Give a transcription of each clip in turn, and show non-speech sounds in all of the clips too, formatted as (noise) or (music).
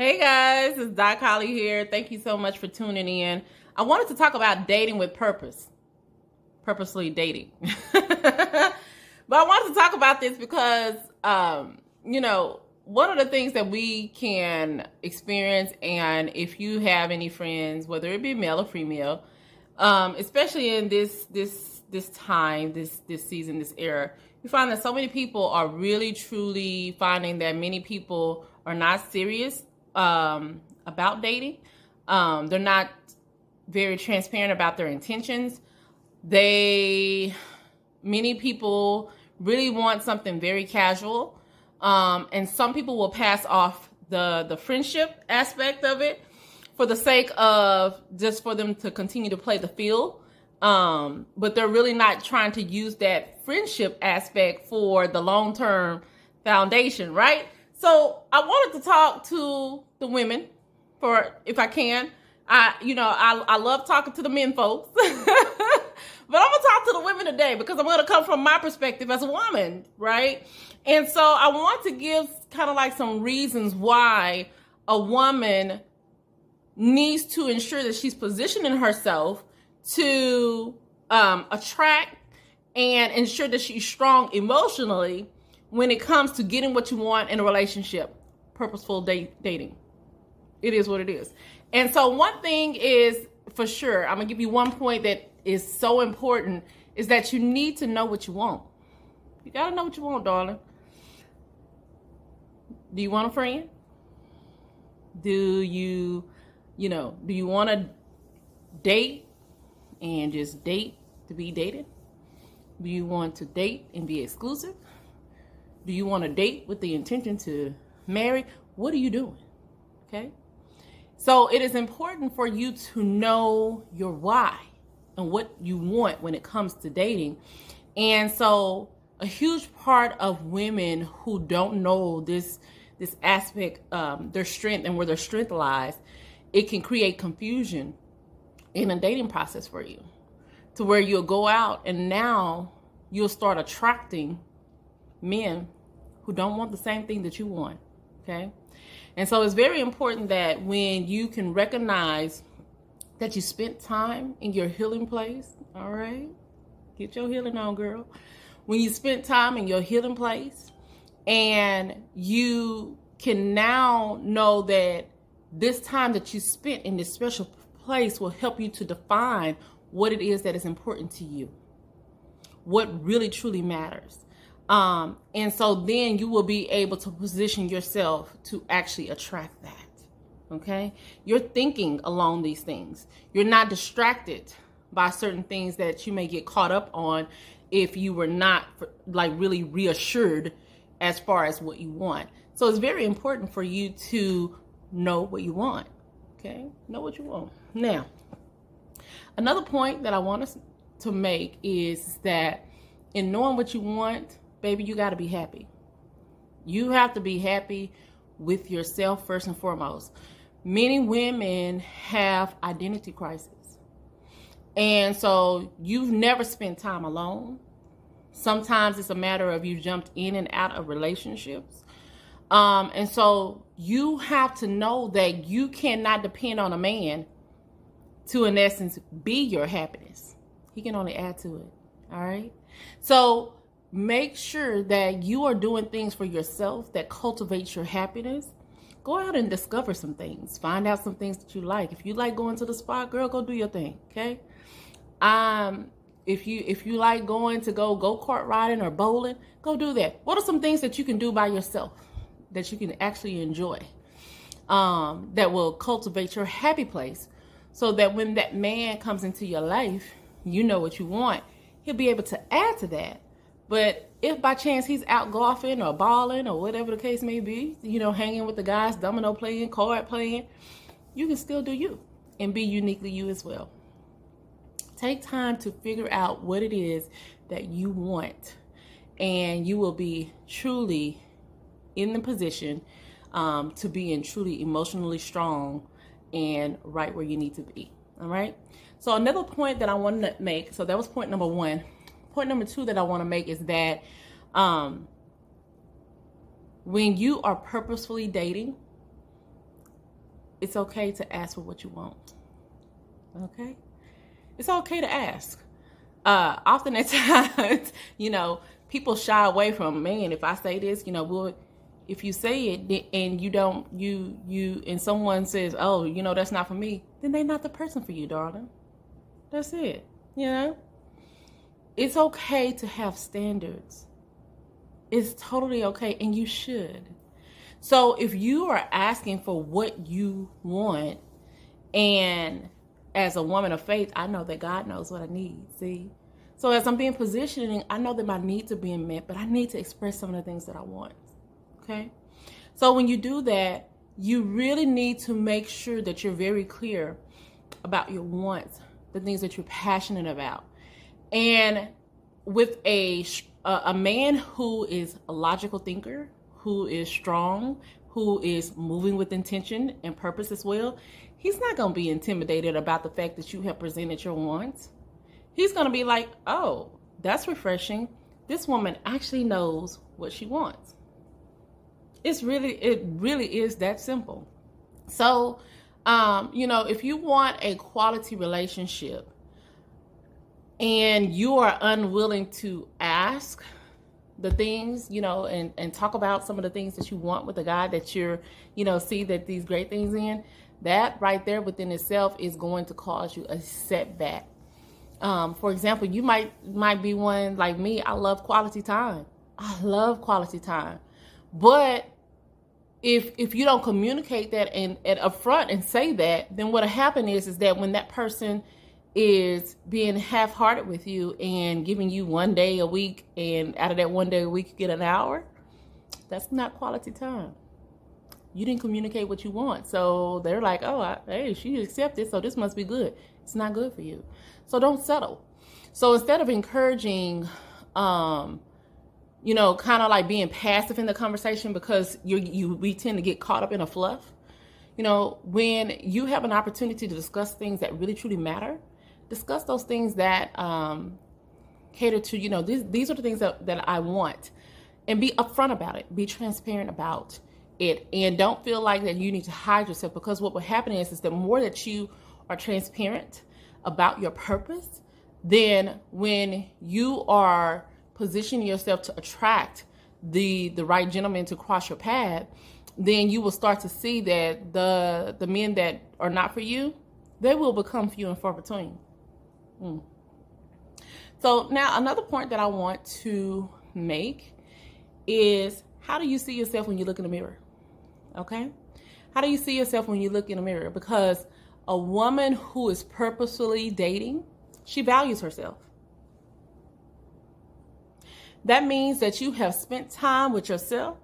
Hey guys, it's Doc Holly here. Thank you so much for tuning in. I wanted to talk about dating with purpose, purposely dating. (laughs) but I wanted to talk about this because, um, you know, one of the things that we can experience, and if you have any friends, whether it be male or female, um, especially in this this this time, this this season, this era, you find that so many people are really truly finding that many people are not serious um, about dating. Um, they're not very transparent about their intentions. They, many people really want something very casual. Um, and some people will pass off the, the friendship aspect of it for the sake of just for them to continue to play the field. Um, but they're really not trying to use that friendship aspect for the long term foundation, right? So I wanted to talk to the women for if I can. I you know I I love talking to the men folks. (laughs) but I'm gonna talk to the women today because I'm gonna come from my perspective as a woman, right? And so I want to give kind of like some reasons why a woman needs to ensure that she's positioning herself to um, attract and ensure that she's strong emotionally when it comes to getting what you want in a relationship, purposeful date, dating. It is what it is. And so, one thing is for sure, I'm gonna give you one point that is so important is that you need to know what you want. You gotta know what you want, darling. Do you want a friend? Do you, you know, do you want to date and just date to be dated? Do you want to date and be exclusive? Do you want to date with the intention to marry? What are you doing? Okay. So it is important for you to know your why and what you want when it comes to dating. And so a huge part of women who don't know this this aspect, um, their strength and where their strength lies, it can create confusion in a dating process for you. To where you'll go out and now you'll start attracting men who don't want the same thing that you want. Okay. And so it's very important that when you can recognize that you spent time in your healing place, all right? Get your healing on, girl. When you spent time in your healing place and you can now know that this time that you spent in this special place will help you to define what it is that is important to you, what really truly matters. Um, and so then you will be able to position yourself to actually attract that. Okay? You're thinking along these things. You're not distracted by certain things that you may get caught up on if you were not like really reassured as far as what you want. So it's very important for you to know what you want. Okay? Know what you want. Now, another point that I want us to make is that in knowing what you want, baby, you got to be happy. You have to be happy with yourself first and foremost. Many women have identity crisis. And so you've never spent time alone. Sometimes it's a matter of you jumped in and out of relationships. Um, and so you have to know that you cannot depend on a man to, in essence, be your happiness. He can only add to it. All right. So make sure that you are doing things for yourself that cultivates your happiness. Go out and discover some things. Find out some things that you like. If you like going to the spa girl go do your thing okay? Um if you if you like going to go go-kart riding or bowling go do that. What are some things that you can do by yourself that you can actually enjoy um that will cultivate your happy place so that when that man comes into your life you know what you want. He'll be able to add to that but if by chance he's out golfing or balling or whatever the case may be, you know, hanging with the guys, domino playing, card playing, you can still do you and be uniquely you as well. Take time to figure out what it is that you want, and you will be truly in the position um, to be in truly emotionally strong and right where you need to be. All right. So, another point that I wanted to make so that was point number one point number two that I want to make is that um, when you are purposefully dating, it's okay to ask for what you want. Okay? It's okay to ask. Uh, often at (laughs) times, you know, people shy away from, man, if I say this, you know, we'll if you say it and you don't you you and someone says, "Oh, you know, that's not for me." Then they're not the person for you, darling. That's it. You know? It's okay to have standards. It's totally okay and you should. So if you are asking for what you want, and as a woman of faith, I know that God knows what I need. See? So as I'm being positioning, I know that my needs are being met, but I need to express some of the things that I want. Okay? So when you do that, you really need to make sure that you're very clear about your wants, the things that you're passionate about. And with a a man who is a logical thinker, who is strong, who is moving with intention and purpose as well, he's not going to be intimidated about the fact that you have presented your wants. He's going to be like, oh, that's refreshing. This woman actually knows what she wants. It's really, it really is that simple. So, um, you know, if you want a quality relationship and you are unwilling to ask the things, you know, and, and talk about some of the things that you want with the guy that you're, you know, see that these great things in, that right there within itself is going to cause you a setback. Um, for example, you might might be one like me. I love quality time. I love quality time, but if if you don't communicate that and at upfront and say that, then what'll happen is is that when that person is being half-hearted with you and giving you one day a week and out of that one day a week you get an hour that's not quality time. You didn't communicate what you want. So they're like oh I, hey she accepted so this must be good. It's not good for you. So don't settle. So instead of encouraging um you know kind of like being passive in the conversation because you you we tend to get caught up in a fluff you know when you have an opportunity to discuss things that really truly matter discuss those things that um, cater to you know these these are the things that, that I want. And be upfront about it. Be transparent about it. And don't feel like that you need to hide yourself because what will happen is is the more that you are transparent about your purpose then when you are positioning yourself to attract the the right gentleman to cross your path then you will start to see that the the men that are not for you they will become few and far between Mm. So now another point that I want to make is how do you see yourself when you look in the mirror? Okay? How do you see yourself when you look in the mirror? Because a woman who is purposefully dating, she values herself. That means that you have spent time with yourself.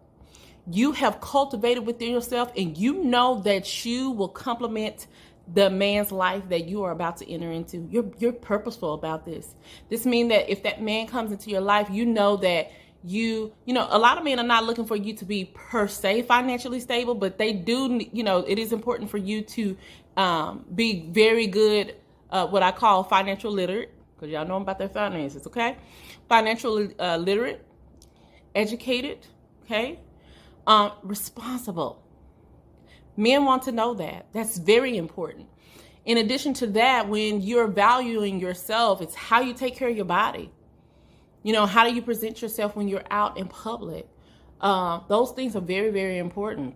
You have cultivated within yourself, and you know that you will complement the man's life that you are about to enter into. You're you're purposeful about this. This means that if that man comes into your life, you know that you you know a lot of men are not looking for you to be per se financially stable, but they do you know it is important for you to um, be very good uh, what I call financial literate because y'all know about their finances. Okay, financial uh, literate, educated. Okay, um, responsible Men want to know that. That's very important. In addition to that, when you're valuing yourself, it's how you take care of your body. You know, how do you present yourself when you're out in public? Uh, those things are very, very important.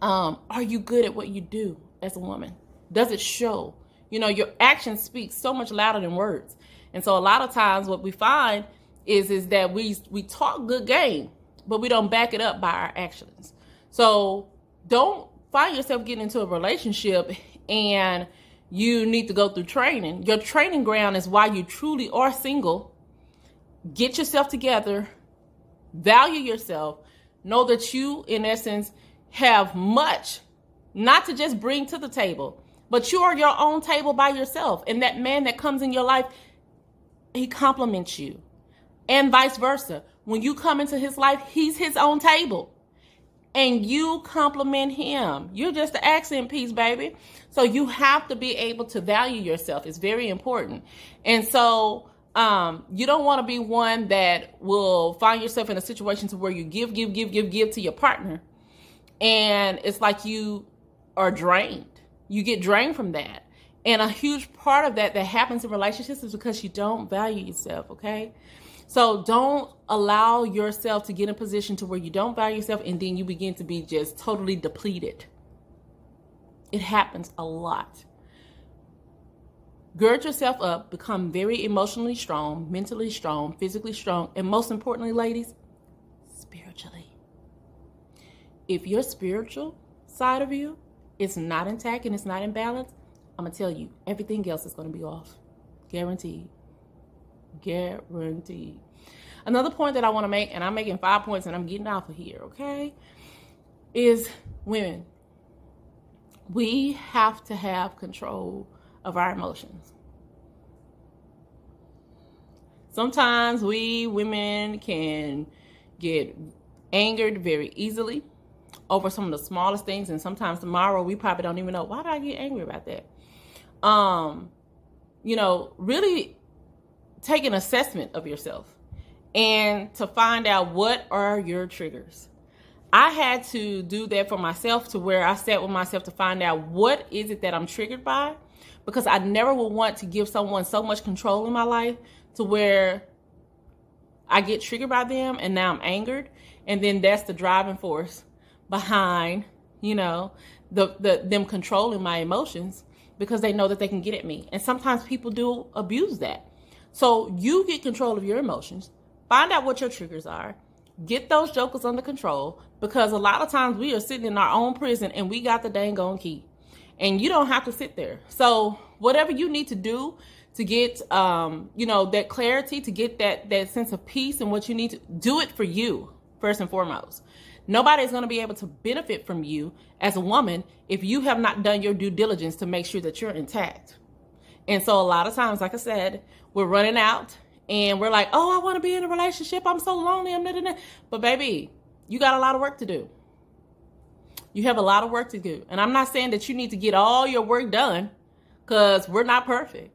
Um, are you good at what you do as a woman? Does it show? You know, your actions speak so much louder than words. And so a lot of times what we find is is that we we talk good game, but we don't back it up by our actions. So don't find yourself getting into a relationship and you need to go through training, your training ground is why you truly are single. Get yourself together, value yourself, know that you, in essence, have much not to just bring to the table, but you are your own table by yourself. And that man that comes in your life, he compliments you, and vice versa. When you come into his life, he's his own table and you compliment him. You're just the accent piece, baby. So you have to be able to value yourself. It's very important. And so um, you don't want to be one that will find yourself in a situation to where you give, give, give, give, give to your partner. And it's like you are drained. You get drained from that. And a huge part of that that happens in relationships is because you don't value yourself, okay? So don't allow yourself to get in a position to where you don't value yourself and then you begin to be just totally depleted. It happens a lot. Gird yourself up, become very emotionally strong, mentally strong, physically strong, and most importantly, ladies, spiritually. If your spiritual side of you is not intact and it's not in balance, I'm gonna tell you, everything else is gonna be off. Guaranteed. Guaranteed. Another point that I wanna make, and I'm making five points and I'm getting off of here, okay? Is women. We have to have control of our emotions. Sometimes we women can get angered very easily over some of the smallest things, and sometimes tomorrow we probably don't even know why did I get angry about that. Um, you know, really take an assessment of yourself and to find out what are your triggers. I had to do that for myself to where I sat with myself to find out what is it that I'm triggered by because I never would want to give someone so much control in my life to where I get triggered by them and now I'm angered and then that's the driving force behind, you know, the, the them controlling my emotions because they know that they can get at me. And sometimes people do abuse that. So you get control of your emotions, find out what your triggers are, get those jokers under control because a lot of times we are sitting in our own prison and we got the dang on key and you don't have to sit there. So whatever you need to do to get um, you know that clarity, to get that that sense of peace and what you need to do it for you first and foremost. Nobody is going to be able to benefit from you as a woman if you have not done your due diligence to make sure that you're intact. And so a lot of times, like I said, we're running out and we're like, "Oh, I want to be in a relationship. I'm so lonely. I'm not." But baby, you got a lot of work to do. You have a lot of work to do. And I'm not saying that you need to get all your work done cuz we're not perfect.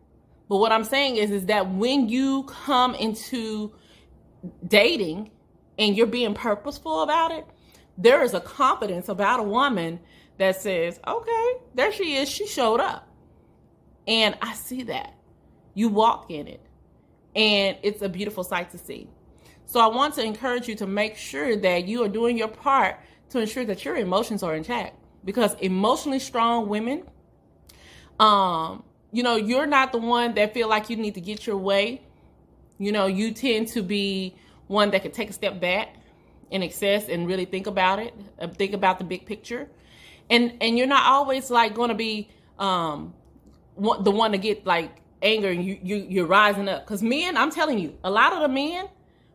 But what I'm saying is is that when you come into dating and you're being purposeful about it, there is a confidence about a woman that says, "Okay, there she is. She showed up." And I see that. You walk in it. And it's a beautiful sight to see. So I want to encourage you to make sure that you are doing your part to ensure that your emotions are intact because emotionally strong women um you know you're not the one that feel like you need to get your way you know you tend to be one that can take a step back in excess and really think about it uh, think about the big picture and and you're not always like going to be um the one to get like anger and you, you you're rising up because men i'm telling you a lot of the men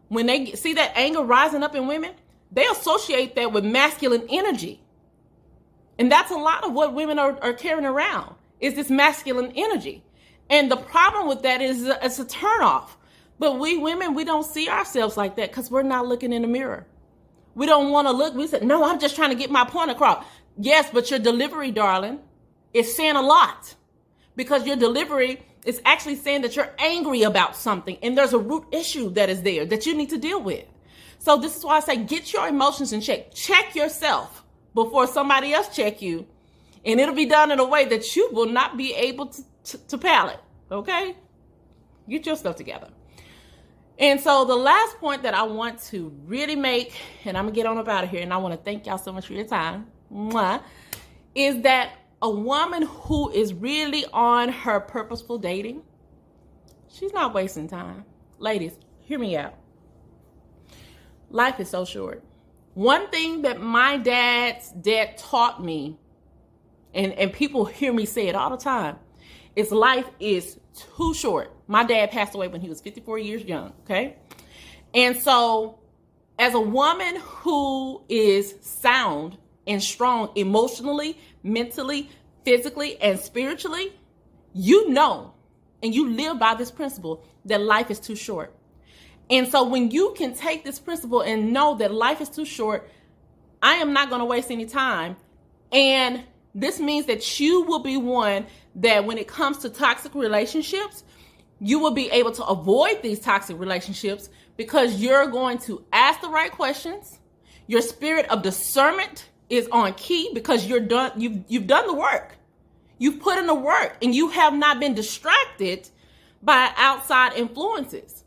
when they see that anger rising up in women they associate that with masculine energy. And that's a lot of what women are, are carrying around is this masculine energy. And the problem with that is uh, it's a turnoff. But we women, we don't see ourselves like that because we're not looking in the mirror. We don't want to look. We said, no, I'm just trying to get my point across. Yes, but your delivery, darling, is saying a lot because your delivery is actually saying that you're angry about something and there's a root issue that is there that you need to deal with. So this is why I say get your emotions in check. Check yourself before somebody else check you. And it'll be done in a way that you will not be able to, to, to palate. Okay? Get your stuff together. And so the last point that I want to really make, and I'm gonna get on up out of here, and I want to thank y'all so much for your time, mwah, is that a woman who is really on her purposeful dating, she's not wasting time. Ladies, hear me out. Life is so short. One thing that my dad's dad taught me, and, and people hear me say it all the time, is life is too short. My dad passed away when he was 54 years young, okay? And so, as a woman who is sound and strong emotionally, mentally, physically, and spiritually, you know and you live by this principle that life is too short. And so when you can take this principle and know that life is too short, I am not going to waste any time. And this means that you will be one that when it comes to toxic relationships, you will be able to avoid these toxic relationships because you're going to ask the right questions. Your spirit of discernment is on key because you're done you've you've done the work. You've put in the work and you have not been distracted by outside influences.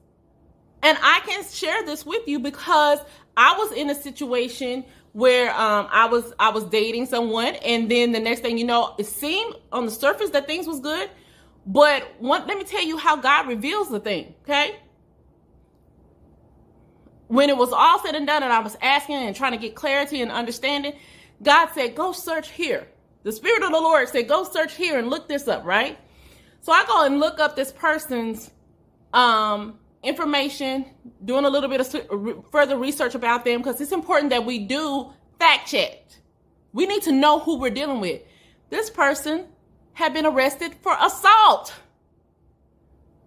And I can share this with you because I was in a situation where um, I was I was dating someone, and then the next thing you know, it seemed on the surface that things was good, but one, let me tell you how God reveals the thing. Okay, when it was all said and done, and I was asking and trying to get clarity and understanding, God said, "Go search here." The Spirit of the Lord said, "Go search here and look this up." Right. So I go and look up this person's um, information, doing a little bit of further research about them because it's important that we do fact check. We need to know who we're dealing with. This person had been arrested for assault.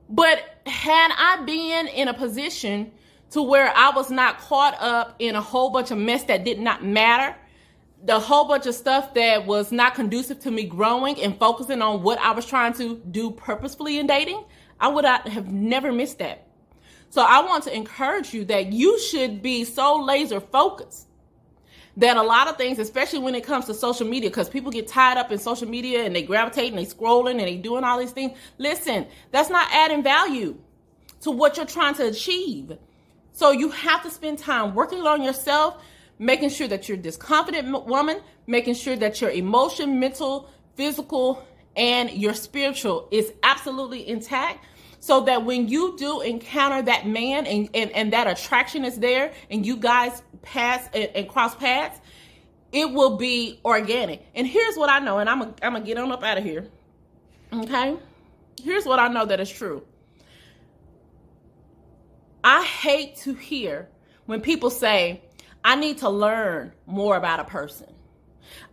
But had I been in a position to where I was not caught up in a whole bunch of mess that did not matter, the whole bunch of stuff that was not conducive to me growing and focusing on what I was trying to do purposefully in dating, I would have never missed that. So I want to encourage you that you should be so laser focused that a lot of things, especially when it comes to social media, because people get tied up in social media and they gravitate and they scrolling and they doing all these things. Listen, that's not adding value to what you're trying to achieve. So you have to spend time working on yourself, making sure that you're this confident woman, making sure that your emotion, mental, physical, and your spiritual is absolutely intact so that when you do encounter that man and, and, and that attraction is there and you guys pass and, and cross paths, it will be organic. And here's what I know, and I'm going to get on up out of here. Okay? Here's what I know that is true. I hate to hear when people say, I need to learn more about a person.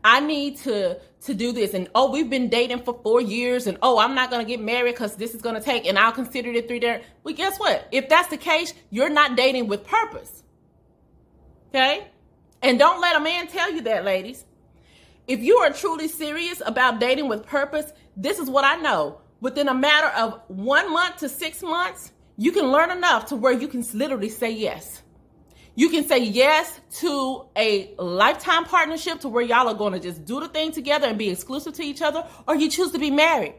I need to to do this and oh we've been dating for four years and oh I'm not gonna get married because this is gonna take and I'll consider it three there. Well guess what? If that's the case, you're not dating with purpose. Okay? And don't let a man tell you that, ladies. If you are truly serious about dating with purpose, this is what I know. Within a matter of one month to six months, you can learn enough to where you can literally say yes. You can say yes to a lifetime partnership to where y'all are going to just do the thing together and be exclusive to each other, or you choose to be married.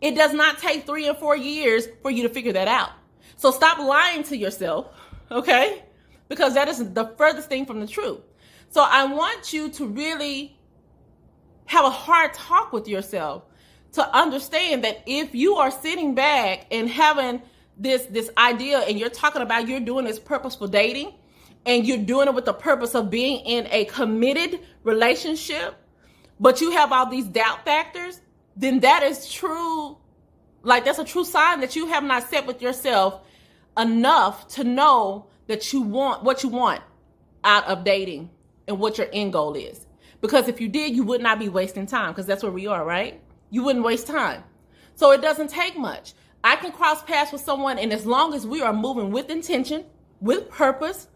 It does not take three and four years for you to figure that out. So stop lying to yourself, okay? Because that is the furthest thing from the truth. So I want you to really have a hard talk with yourself to understand that if you are sitting back and having this this idea and you're talking about you're doing this purposeful dating and you're doing it with the purpose of being in a committed relationship, but you have all these doubt factors, then that is true. Like that's a true sign that you have not set with yourself enough to know that you want what you want out of dating and what your end goal is. Because if you did, you would not be wasting time because that's where we are, right? You wouldn't waste time. So it doesn't take much. I can cross paths with someone, and as long as we are moving with intention, with purpose,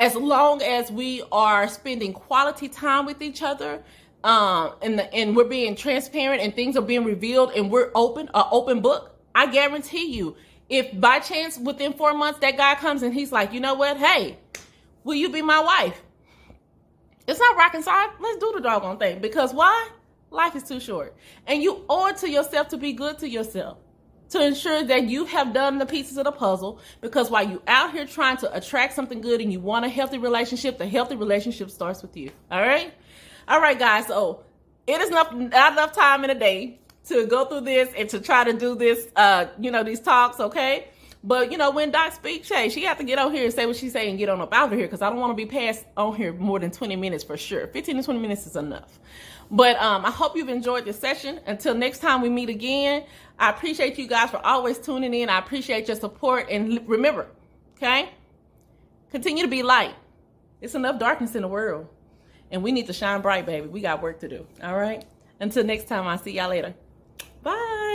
as long as we are spending quality time with each other um, and the, and we're being transparent and things are being revealed and we're open, an open book, I guarantee you, if by chance within four months that guy comes and he's like, you know what, hey, will you be my wife? It's not rock and side. Let's do the doggone thing. Because why? Life is too short. And you owe it to yourself to be good to yourself to ensure that you have done the pieces of the puzzle. Because while you out here trying to attract something good and you want a healthy relationship the healthy relationship starts with you. All right? All right guys. So it is enough not enough time in a day to go through this and to try to do this uh you know these talks okay? But you know when doc speaks hey she have to get on here and say what she's saying and get on up out of here because i don't want to be passed on here more than 20 minutes for sure. 15 to 20 minutes is enough but um, I hope you've enjoyed this session. Until next time we meet again, I appreciate you guys for always tuning in. I appreciate your support. And remember, okay, continue to be light. It's enough darkness in the world. And we need to shine bright, baby. We got work to do. All right. Until next time, I'll see y'all later. Bye.